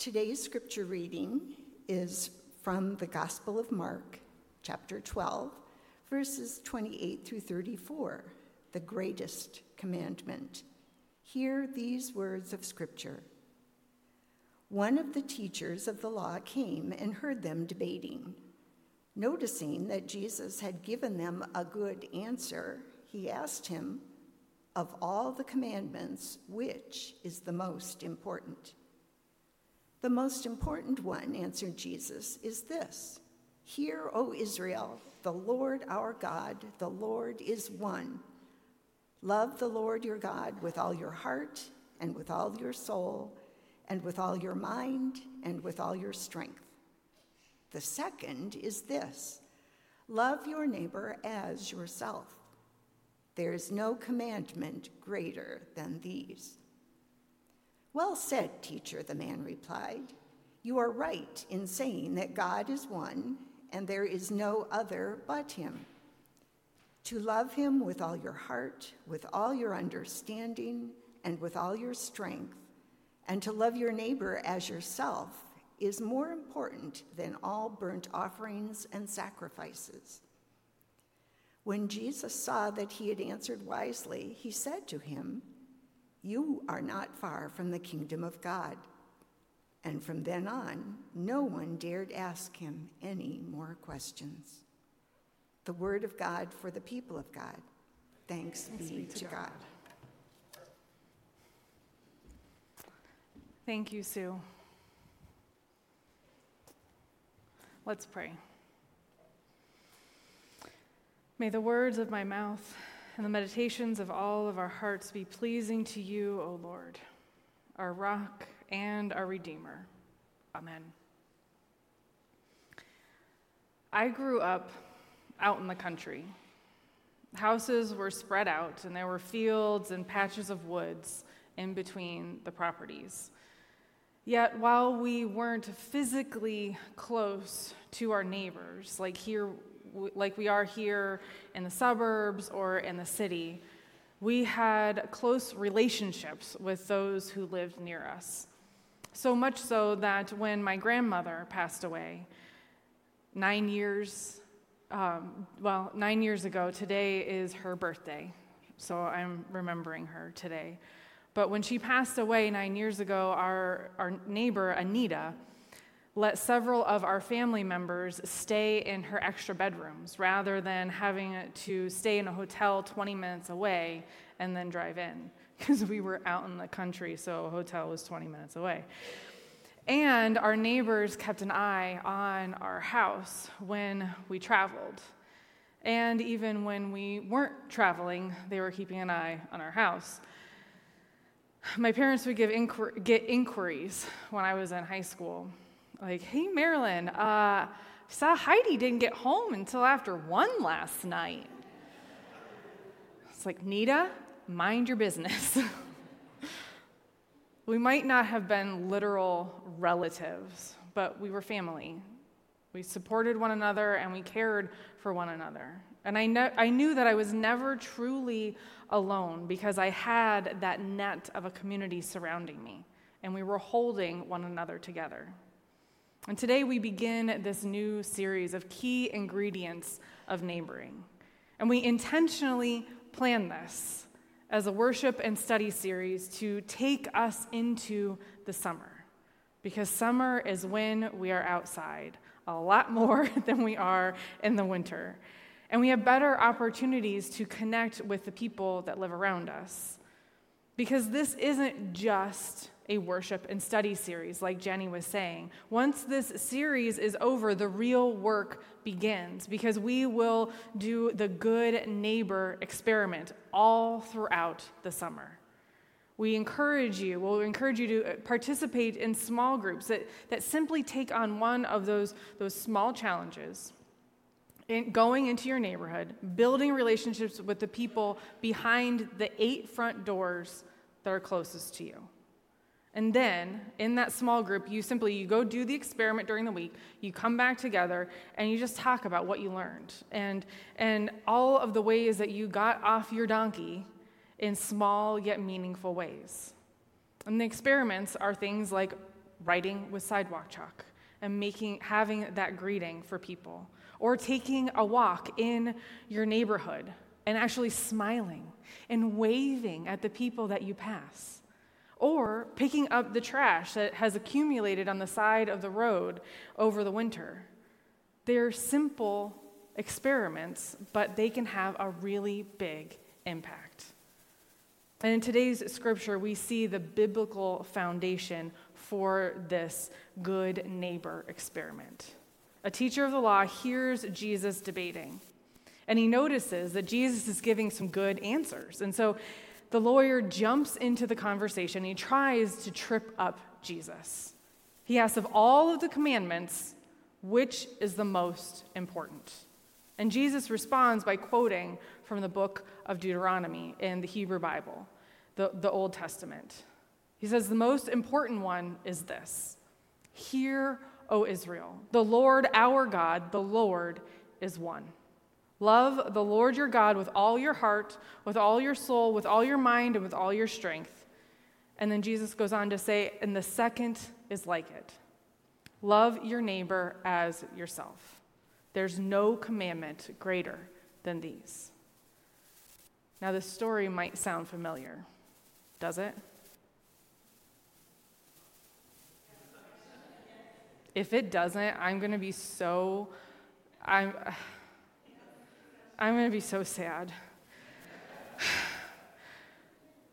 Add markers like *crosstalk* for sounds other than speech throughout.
Today's scripture reading is from the Gospel of Mark, chapter 12, verses 28 through 34, the greatest commandment. Hear these words of scripture. One of the teachers of the law came and heard them debating. Noticing that Jesus had given them a good answer, he asked him, Of all the commandments, which is the most important? The most important one, answered Jesus, is this Hear, O Israel, the Lord our God, the Lord is one. Love the Lord your God with all your heart and with all your soul and with all your mind and with all your strength. The second is this love your neighbor as yourself. There is no commandment greater than these. Well said, teacher, the man replied. You are right in saying that God is one and there is no other but him. To love him with all your heart, with all your understanding, and with all your strength and to love your neighbor as yourself is more important than all burnt offerings and sacrifices. When Jesus saw that he had answered wisely, he said to him, You are not far from the kingdom of God. And from then on, no one dared ask him any more questions. The word of God for the people of God. Thanks, Thanks be, to God. God. Thank you, Sue. Let's pray. May the words of my mouth and the meditations of all of our hearts be pleasing to you, O Lord, our rock and our Redeemer. Amen. I grew up out in the country. Houses were spread out, and there were fields and patches of woods in between the properties. Yet, while we weren't physically close to our neighbors, like here, like we are here in the suburbs or in the city, we had close relationships with those who lived near us. So much so that when my grandmother passed away, nine years, um, well, nine years ago, today is her birthday. So I'm remembering her today. But when she passed away nine years ago, our, our neighbor, Anita, let several of our family members stay in her extra bedrooms rather than having to stay in a hotel 20 minutes away and then drive in because we were out in the country, so a hotel was 20 minutes away. And our neighbors kept an eye on our house when we traveled. And even when we weren't traveling, they were keeping an eye on our house. My parents would give get inquiries when I was in high school. Like, hey, Marilyn, uh, saw Heidi didn't get home until after one last night. It's like, Nita, mind your business. *laughs* we might not have been literal relatives, but we were family. We supported one another and we cared for one another. And I, I knew that I was never truly alone because I had that net of a community surrounding me, and we were holding one another together. And today we begin this new series of key ingredients of neighboring. And we intentionally plan this as a worship and study series to take us into the summer. Because summer is when we are outside a lot more *laughs* than we are in the winter and we have better opportunities to connect with the people that live around us. Because this isn't just a worship and study series, like Jenny was saying. Once this series is over, the real work begins because we will do the good neighbor experiment all throughout the summer. We encourage you, we'll encourage you to uh, participate in small groups that, that simply take on one of those, those small challenges in going into your neighborhood, building relationships with the people behind the eight front doors that are closest to you. And then in that small group, you simply you go do the experiment during the week, you come back together and you just talk about what you learned and and all of the ways that you got off your donkey in small yet meaningful ways. And the experiments are things like writing with sidewalk chalk and making having that greeting for people or taking a walk in your neighborhood and actually smiling and waving at the people that you pass or picking up the trash that has accumulated on the side of the road over the winter they're simple experiments but they can have a really big impact and in today's scripture, we see the biblical foundation for this good neighbor experiment. A teacher of the law hears Jesus debating, and he notices that Jesus is giving some good answers. And so the lawyer jumps into the conversation. He tries to trip up Jesus. He asks, Of all of the commandments, which is the most important? And Jesus responds by quoting from the book of Deuteronomy in the Hebrew Bible, the, the Old Testament. He says, The most important one is this Hear, O Israel, the Lord our God, the Lord is one. Love the Lord your God with all your heart, with all your soul, with all your mind, and with all your strength. And then Jesus goes on to say, and the second is like it love your neighbor as yourself. There's no commandment greater than these. Now, this story might sound familiar, does it? If it doesn't, I'm going to be so I'm I'm going to be so sad.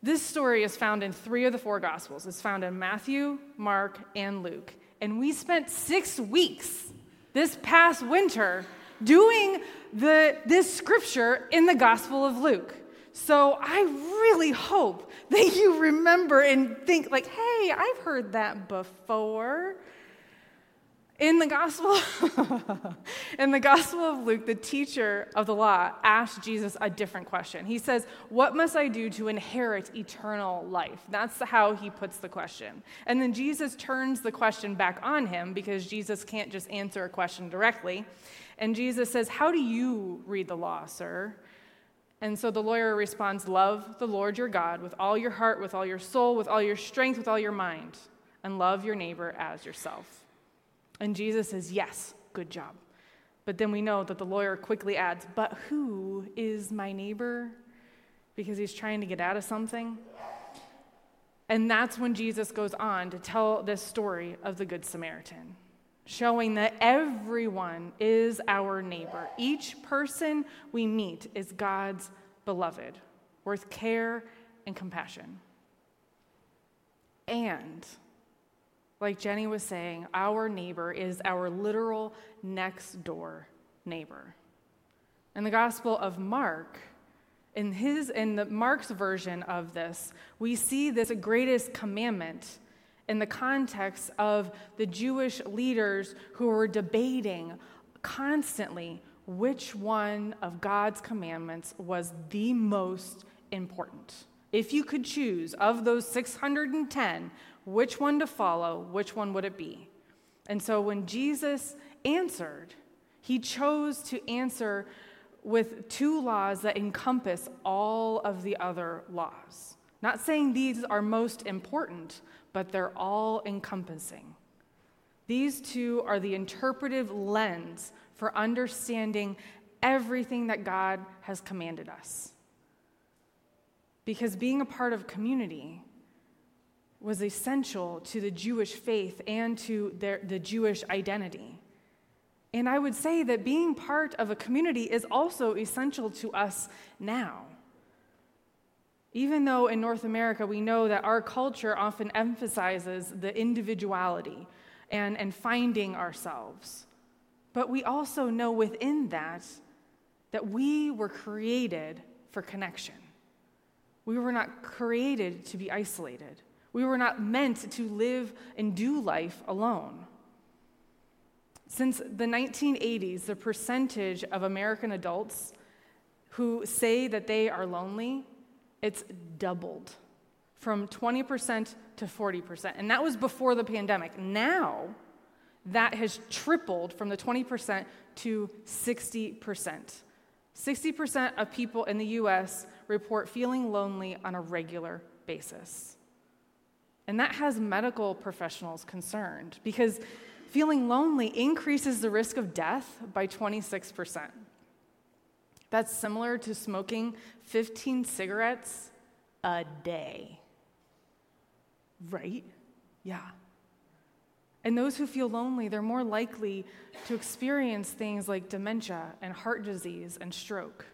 This story is found in three of the four Gospels. It's found in Matthew, Mark, and Luke. And we spent six weeks this past winter doing the, this scripture in the Gospel of Luke. So I really hope that you remember and think, like, hey, I've heard that before. In the gospel *laughs* in the gospel of Luke, the teacher of the law asked Jesus a different question. He says, "What must I do to inherit eternal life?" That's how he puts the question. And then Jesus turns the question back on him because Jesus can't just answer a question directly. And Jesus says, "How do you read the law, sir?" And so the lawyer responds, "Love the Lord your God with all your heart, with all your soul, with all your strength, with all your mind, and love your neighbor as yourself." And Jesus says, Yes, good job. But then we know that the lawyer quickly adds, But who is my neighbor? Because he's trying to get out of something. And that's when Jesus goes on to tell this story of the Good Samaritan, showing that everyone is our neighbor. Each person we meet is God's beloved, worth care and compassion. And like Jenny was saying, our neighbor is our literal next door neighbor. In the Gospel of Mark, in his in the Mark's version of this, we see this greatest commandment in the context of the Jewish leaders who were debating constantly which one of God's commandments was the most important. If you could choose of those 610, which one to follow, which one would it be? And so when Jesus answered, he chose to answer with two laws that encompass all of the other laws. Not saying these are most important, but they're all encompassing. These two are the interpretive lens for understanding everything that God has commanded us. Because being a part of community was essential to the Jewish faith and to their, the Jewish identity. And I would say that being part of a community is also essential to us now. Even though in North America we know that our culture often emphasizes the individuality and, and finding ourselves, but we also know within that that we were created for connection. We were not created to be isolated. We were not meant to live and do life alone. Since the 1980s, the percentage of American adults who say that they are lonely, it's doubled from 20% to 40%. And that was before the pandemic. Now, that has tripled from the 20% to 60%. 60% of people in the US report feeling lonely on a regular basis. And that has medical professionals concerned because feeling lonely increases the risk of death by 26%. That's similar to smoking 15 cigarettes a day. Right? Yeah. And those who feel lonely, they're more likely to experience things like dementia and heart disease and stroke.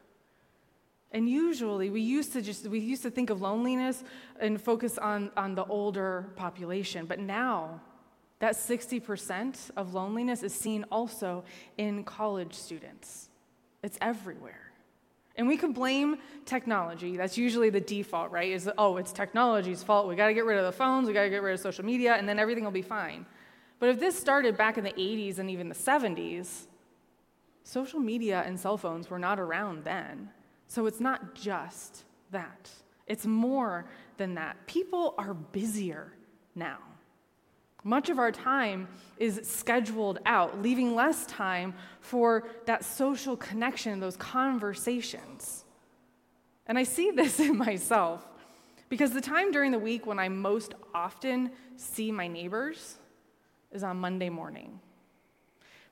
And usually we used to just we used to think of loneliness and focus on, on the older population, but now that 60% of loneliness is seen also in college students. It's everywhere. And we can blame technology. That's usually the default, right? Is oh, it's technology's fault. We got to get rid of the phones, we got to get rid of social media, and then everything will be fine. But if this started back in the 80s and even the 70s, social media and cell phones were not around then. So it's not just that, it's more than that. People are busier now. Much of our time is scheduled out, leaving less time for that social connection, those conversations. And I see *laughs* this in myself because the time during the week when I most often see my neighbors is on Monday morning,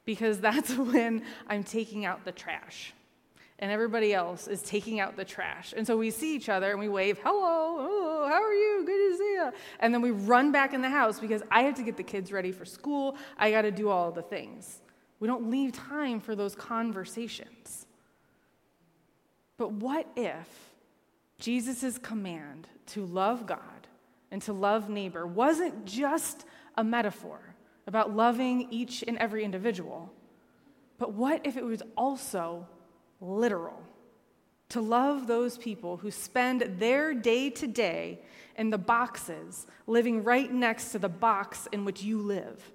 because *laughs* that's when I'm taking out the trash and everybody else is taking out the trash. And so we see each other and we wave, hello, oh, how are you? Good to see you. And then we run back in the house because I have to get the kids ready for school. I got to do all the things. We don't leave time for those conversations. But what if Jesus' command to love God and to love neighbor wasn't just a metaphor about loving each and every individual, but what if it was also literal. To love those people who spend their day to day in the boxes, living right next to the box in which you live.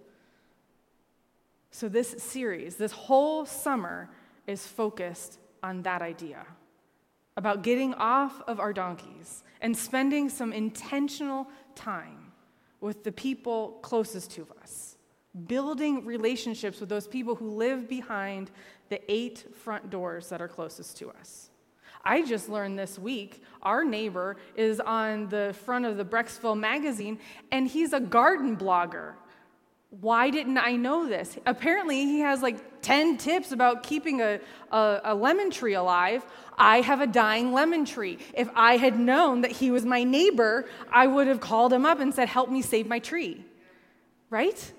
So, this series, this whole summer, is focused on that idea about getting off of our donkeys and spending some intentional time with the people closest to us, building relationships with those people who live behind the eight front doors that are closest to us. I just learned this week our neighbor is on the front of the Brecksville magazine and he's a garden blogger. Why didn't I know this? Apparently, he has like 10 tips about keeping a, a, a, lemon tree alive. I have a dying lemon tree. If I had known that he was my neighbor, I would have called him up and said, Help me save my tree. Right?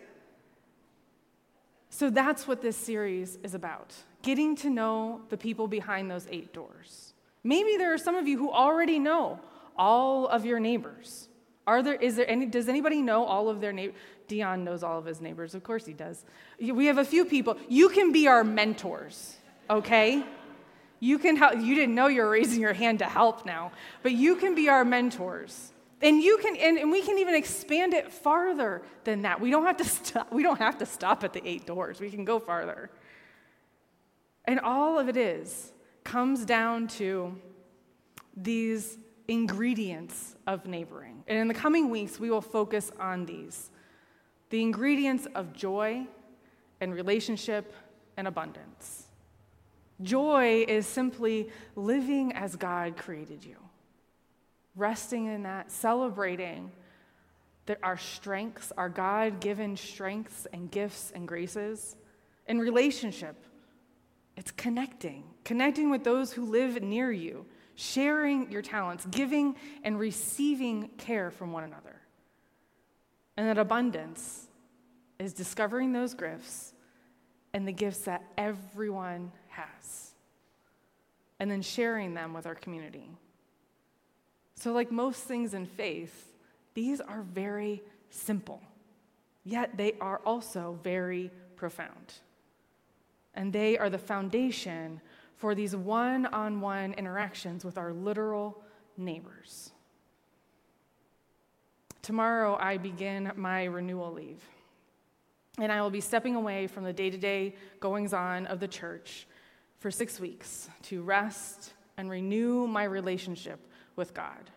So that's what this series is about getting to know the people behind those eight doors. Maybe there are some of you who already know all of your neighbors. Are there, is there any, does anybody know all of their neighbors? Dion knows all of his neighbors. Of course he does. We have a few people. You can be our mentors, okay? You can help. You didn't know you were raising your hand to help now, but you can be our mentors. And you can, and, and we can even expand it farther than that. We don't have to *laughs* stop. We don't have to stop at the eight doors. We can go farther. And all of it is comes down to these ingredients of neighboring. And in the coming weeks, we will focus on these the ingredients of joy and relationship and abundance. Joy is simply living as God created you resting in that, celebrating that our strengths, our God given strengths and gifts and graces. In relationship, it's connecting, connecting with those who live near you, sharing your talents, giving and receiving care from one another. And that abundance is discovering those gifts and the gifts that everyone has, and then sharing them with our community. So, like most things in faith, these are very simple, yet they are also very profound. And they are the foundation for these one on one interactions with our literal neighbors. Tomorrow, I begin my renewal leave. And I will be stepping away from the day to day goings on of the church for six weeks to rest and renew my relationship with God,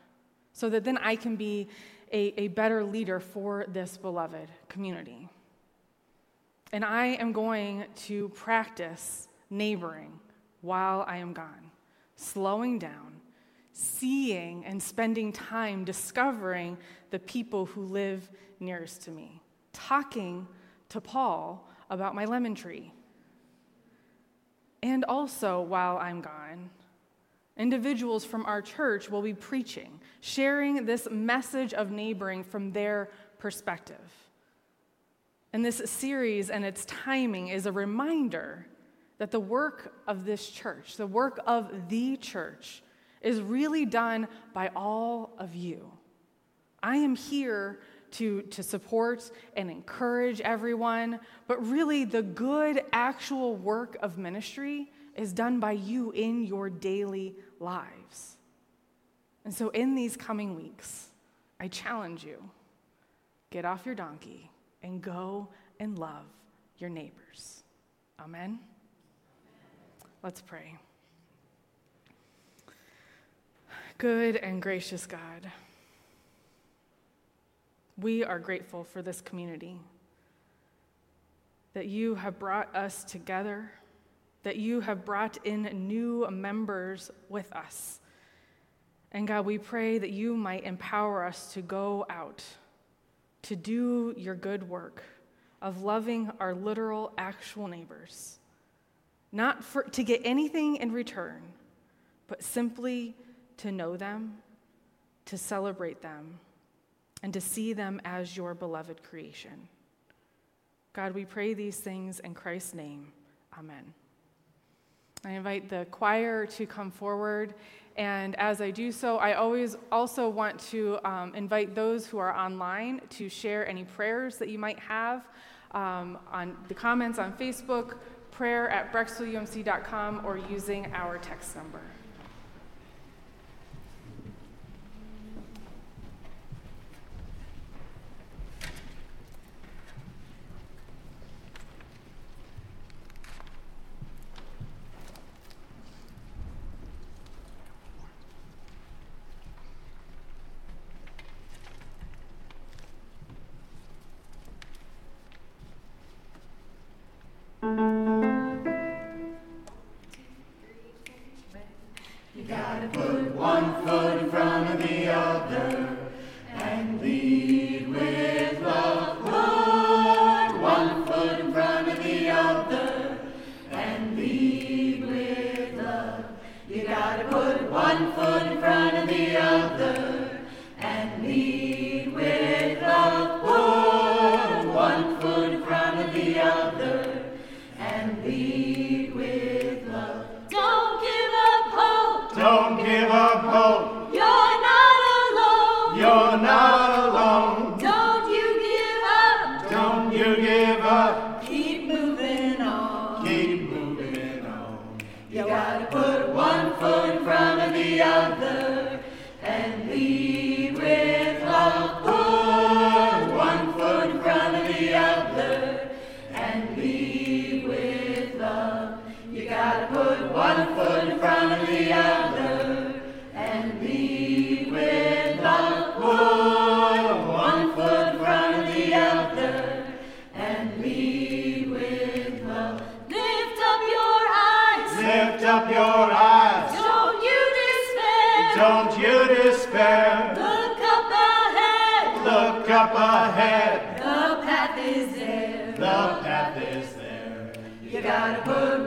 so that then I can be a, a better leader for this beloved community. And I am going to practice neighboring while I am gone, slowing down, seeing and spending time discovering the people who live nearest to me, talking to Paul about my lemon tree. And also, while I'm gone, individuals from our church will be preaching, sharing this message of neighboring from their perspective. And this series and its timing is a reminder that the work of this church, the work of the church, is really done by all of you. I am here to, to support and encourage everyone, but really the good actual work of ministry is done by you in your daily lives. And so, in these coming weeks, I challenge you get off your donkey and go and love your neighbors. Amen. Let's pray. Good and gracious God, we are grateful for this community, that you have brought us together, that you have brought in new members with us. And God, we pray that you might empower us to go out, to do your good work of loving our literal, actual neighbors, not for, to get anything in return, but simply to know them, to celebrate them, and to see them as your beloved creation. God, we pray these things in Christ's name. Amen. I invite the choir to come forward. And as I do so, I always also want to um, invite those who are online to share any prayers that you might have um, on the comments on Facebook, prayer at brecksvilleumc.com, or using our text number.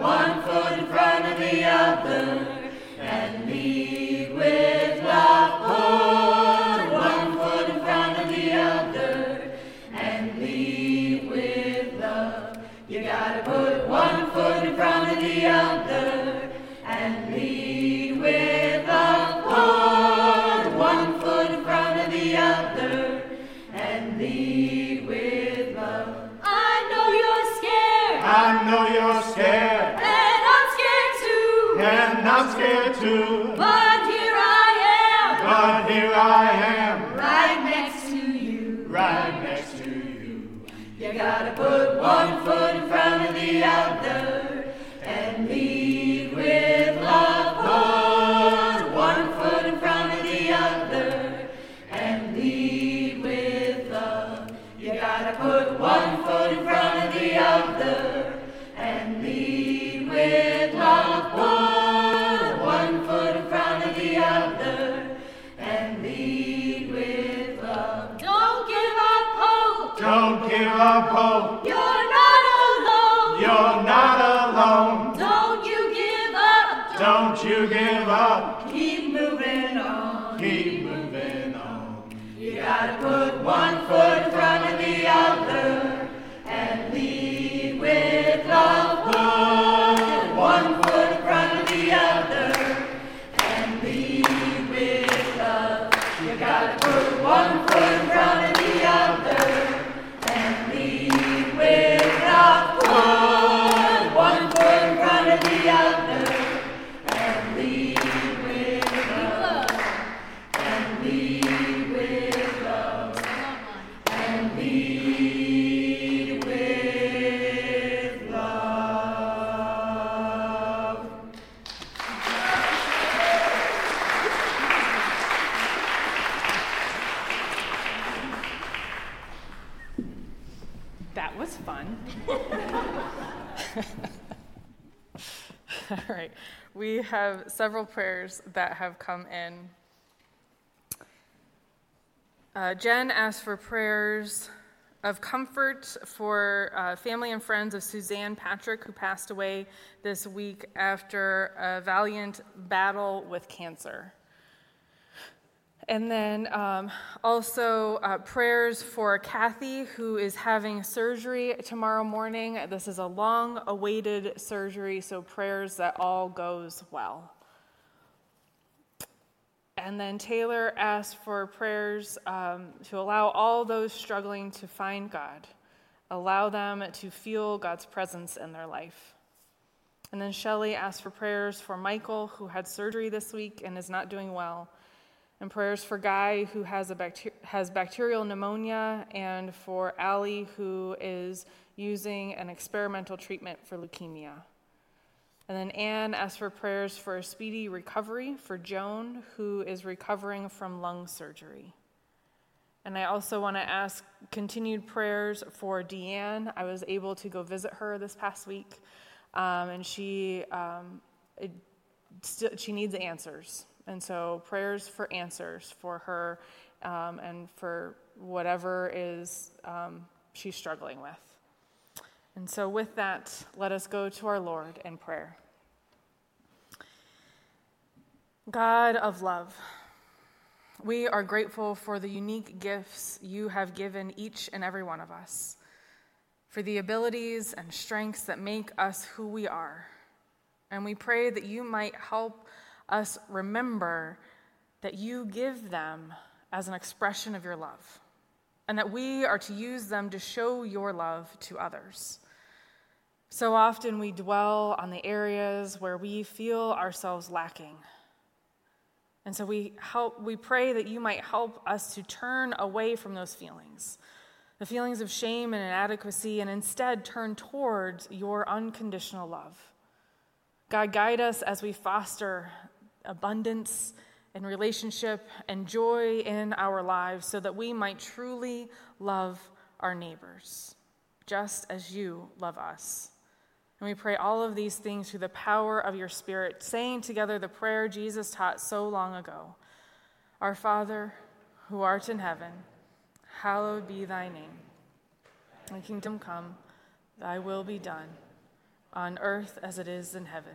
One foot in front of the other. put one foot in front of the other and lead with love. Put one foot in front of the other and lead with love. You gotta put one foot in front. Have several prayers that have come in. Uh, Jen asked for prayers of comfort for uh, family and friends of Suzanne Patrick, who passed away this week after a valiant battle with cancer. And then um, also uh, prayers for Kathy, who is having surgery tomorrow morning. This is a long awaited surgery, so prayers that all goes well. And then Taylor asked for prayers um, to allow all those struggling to find God, allow them to feel God's presence in their life. And then Shelley asked for prayers for Michael, who had surgery this week and is not doing well and prayers for Guy, who has, a has bacterial pneumonia, and for Allie, who is using an experimental treatment for leukemia. And then Anne asked for prayers for a speedy recovery for Joan, who is recovering from lung surgery. And I also want to ask continued prayers for Deanne. I was able to go visit her this past week, um, and she um, it, st- she needs answers. And so, prayers for answers for her um, and for whatever is um, she's struggling with. And so, with that, let us go to our Lord in prayer. God of love, we are grateful for the unique gifts you have given each and every one of us, for the abilities and strengths that make us who we are. And we pray that you might help us remember that you give them as an expression of your love, and that we are to use them to show your love to others. So often we dwell on the areas where we feel ourselves lacking. And so we help we pray that you might help us to turn away from those feelings. The feelings of shame and inadequacy and instead turn towards your unconditional love. God guide us as we foster abundance and relationship and joy in our lives so that we might truly love our neighbors just as you love us. And we pray all of these things through the power of your Spirit, saying together the prayer Jesus taught so long ago Our Father, who art in heaven, hallowed be thy name. Thy kingdom come, thy will be done, on earth as it is in heaven.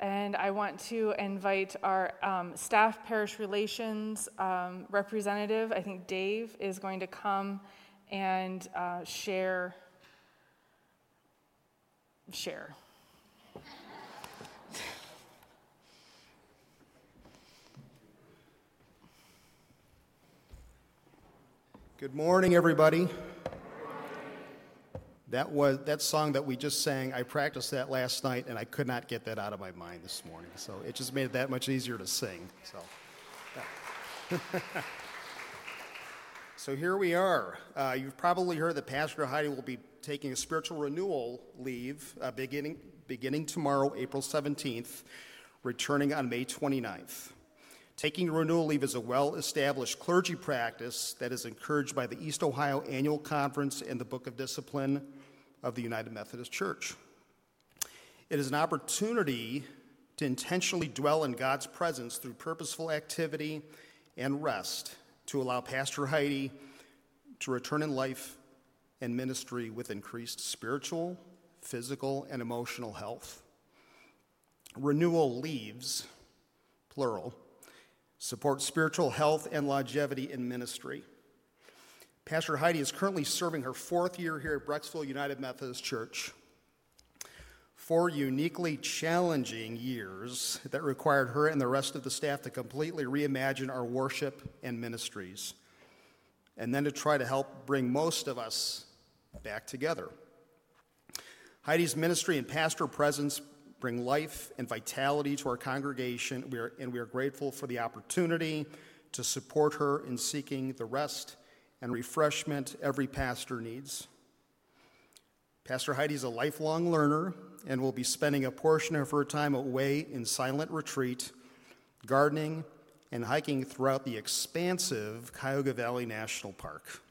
And I want to invite our um, staff parish relations um, representative, I think Dave, is going to come and uh, share. Share. Good morning, everybody. That was that song that we just sang. I practiced that last night, and I could not get that out of my mind this morning. So it just made it that much easier to sing. So, yeah. *laughs* so here we are. Uh, you've probably heard that Pastor Heidi will be taking a spiritual renewal leave uh, beginning beginning tomorrow, April seventeenth. returning on May 29th. Taking renewal leave is a well established clergy practice that is encouraged by the East Ohio Annual Conference and the Book of Discipline of the United Methodist Church. It is an opportunity to intentionally dwell in God's presence through purposeful activity and rest to allow Pastor Heidi to return in life and ministry with increased spiritual, physical, and emotional health. Renewal leaves, plural, support spiritual health and longevity in ministry. Pastor Heidi is currently serving her fourth year here at Brecksville United Methodist Church. Four uniquely challenging years that required her and the rest of the staff to completely reimagine our worship and ministries, and then to try to help bring most of us back together. Heidi's ministry and pastor presence bring life and vitality to our congregation, we are, and we are grateful for the opportunity to support her in seeking the rest and refreshment every pastor needs. Pastor Heidi is a lifelong learner and will be spending a portion of her time away in silent retreat, gardening, and hiking throughout the expansive Cuyahoga Valley National Park.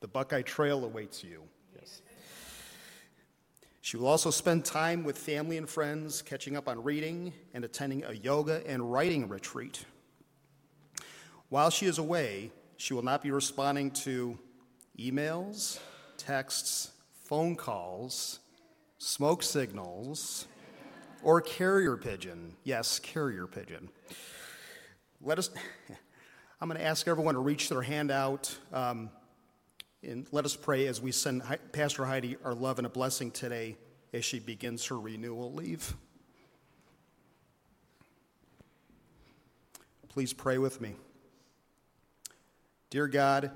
The Buckeye Trail awaits you. Yes. She will also spend time with family and friends, catching up on reading and attending a yoga and writing retreat. While she is away, she will not be responding to emails, texts, phone calls, smoke signals, or carrier pigeon. Yes, carrier pigeon. Let us, *laughs* I'm going to ask everyone to reach their hand out. Um, and let us pray as we send Pastor Heidi our love and a blessing today as she begins her renewal leave. Please pray with me. Dear God,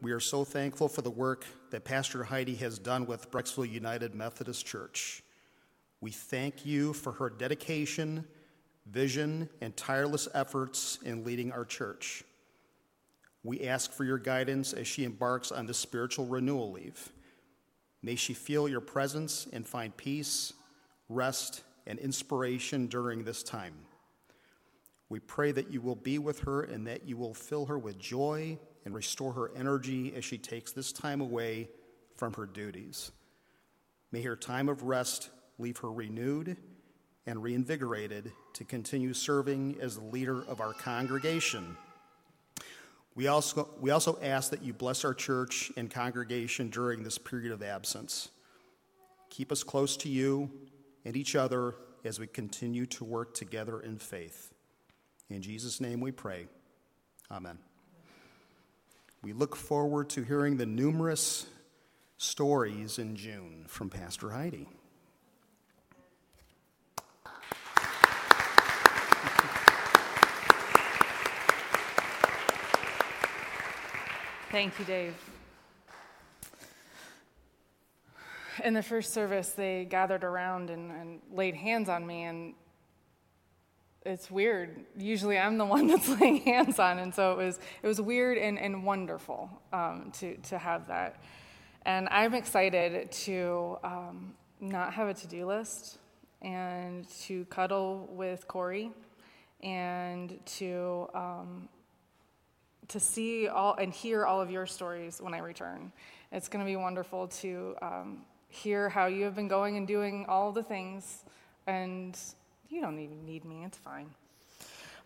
we are so thankful for the work that Pastor Heidi has done with Brecksville United Methodist Church. We thank you for her dedication, vision, and tireless efforts in leading our church. We ask for your guidance as she embarks on this spiritual renewal leave. May she feel your presence and find peace, rest, and inspiration during this time. We pray that you will be with her and that you will fill her with joy and restore her energy as she takes this time away from her duties. May her time of rest leave her renewed and reinvigorated to continue serving as the leader of our congregation. We also, we also ask that you bless our church and congregation during this period of absence. Keep us close to you and each other as we continue to work together in faith. In Jesus' name we pray. Amen. We look forward to hearing the numerous stories in June from Pastor Heidi. Thank you, Dave. In the first service, they gathered around and, and, laid hands on me, and it's weird. Usually, I'm the one *laughs* that's laying hands on, and so it was it was weird and, and wonderful um, to to have that. And I'm excited to um, not have a to-do list and to cuddle with Corey and to um, to see all and hear all of your stories when I return. It's going to be wonderful to um, hear how you have been going and doing all the things. And you don't even need me, it's fine.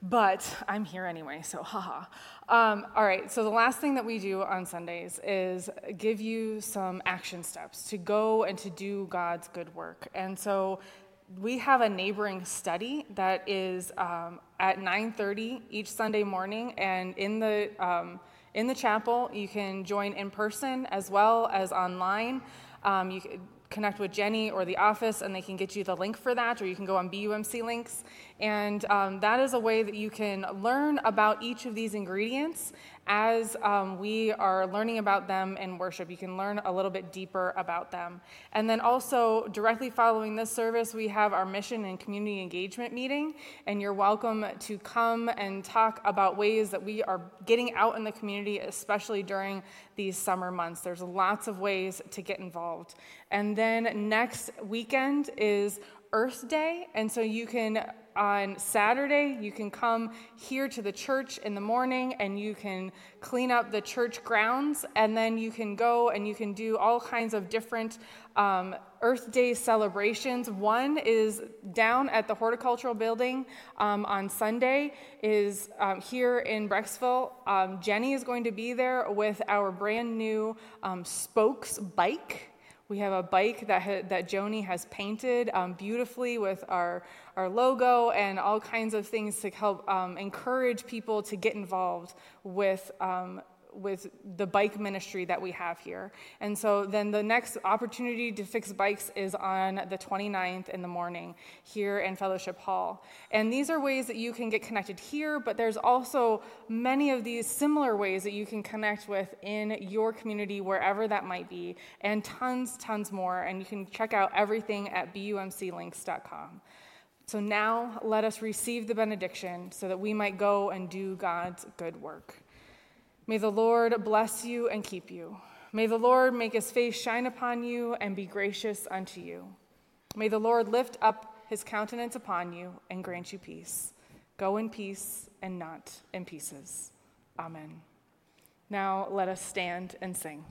But I'm here anyway, so *laughs* haha. Um, all right, so the last thing that we do on Sundays is give you some action steps to go and to do God's good work. And so we have a neighboring study that is um, at 9.30 each sunday morning and in the um, in the chapel you can join in person as well as online um, you connect with jenny or the office and they can get you the link for that or you can go on bumc links and um, that is a way that you can learn about each of these ingredients as um, we are learning about them in worship. You can learn a little bit deeper about them. And then also, directly following this service, we have our mission and community engagement meeting. And you're welcome to come and talk about ways that we are getting out in the community, especially during these summer months. There's lots of ways to get involved. And then next weekend is Earth Day, and so you can on Saturday, you can come here to the church in the morning and you can clean up the church grounds, and then you can go and you can do all kinds of different um, Earth Day celebrations. One is down at the horticultural building um, on Sunday, is um, here in Brecksville. Um, Jenny is going to be there with our brand new um, spokes bike. We have a bike that, ha- that Joni has painted um, beautifully with our, our logo and all kinds of things to help um, encourage people to get involved with um, with the bike ministry that we have here. And so then the next opportunity to fix bikes is on the 29th in the morning here in Fellowship Hall. And these are ways that you can get connected here, but there's also many of these similar ways that you can connect with in your community, wherever that might be, and tons, tons more. And you can check out everything at bumclinks.com. So now let us receive the benediction so that we might go and do God's good work. May the Lord bless you and keep you. May the Lord make his face shine upon you and be gracious unto you. May the Lord lift up his countenance upon you and grant you peace. Go in peace and not in pieces. Amen. Now let us stand and sing.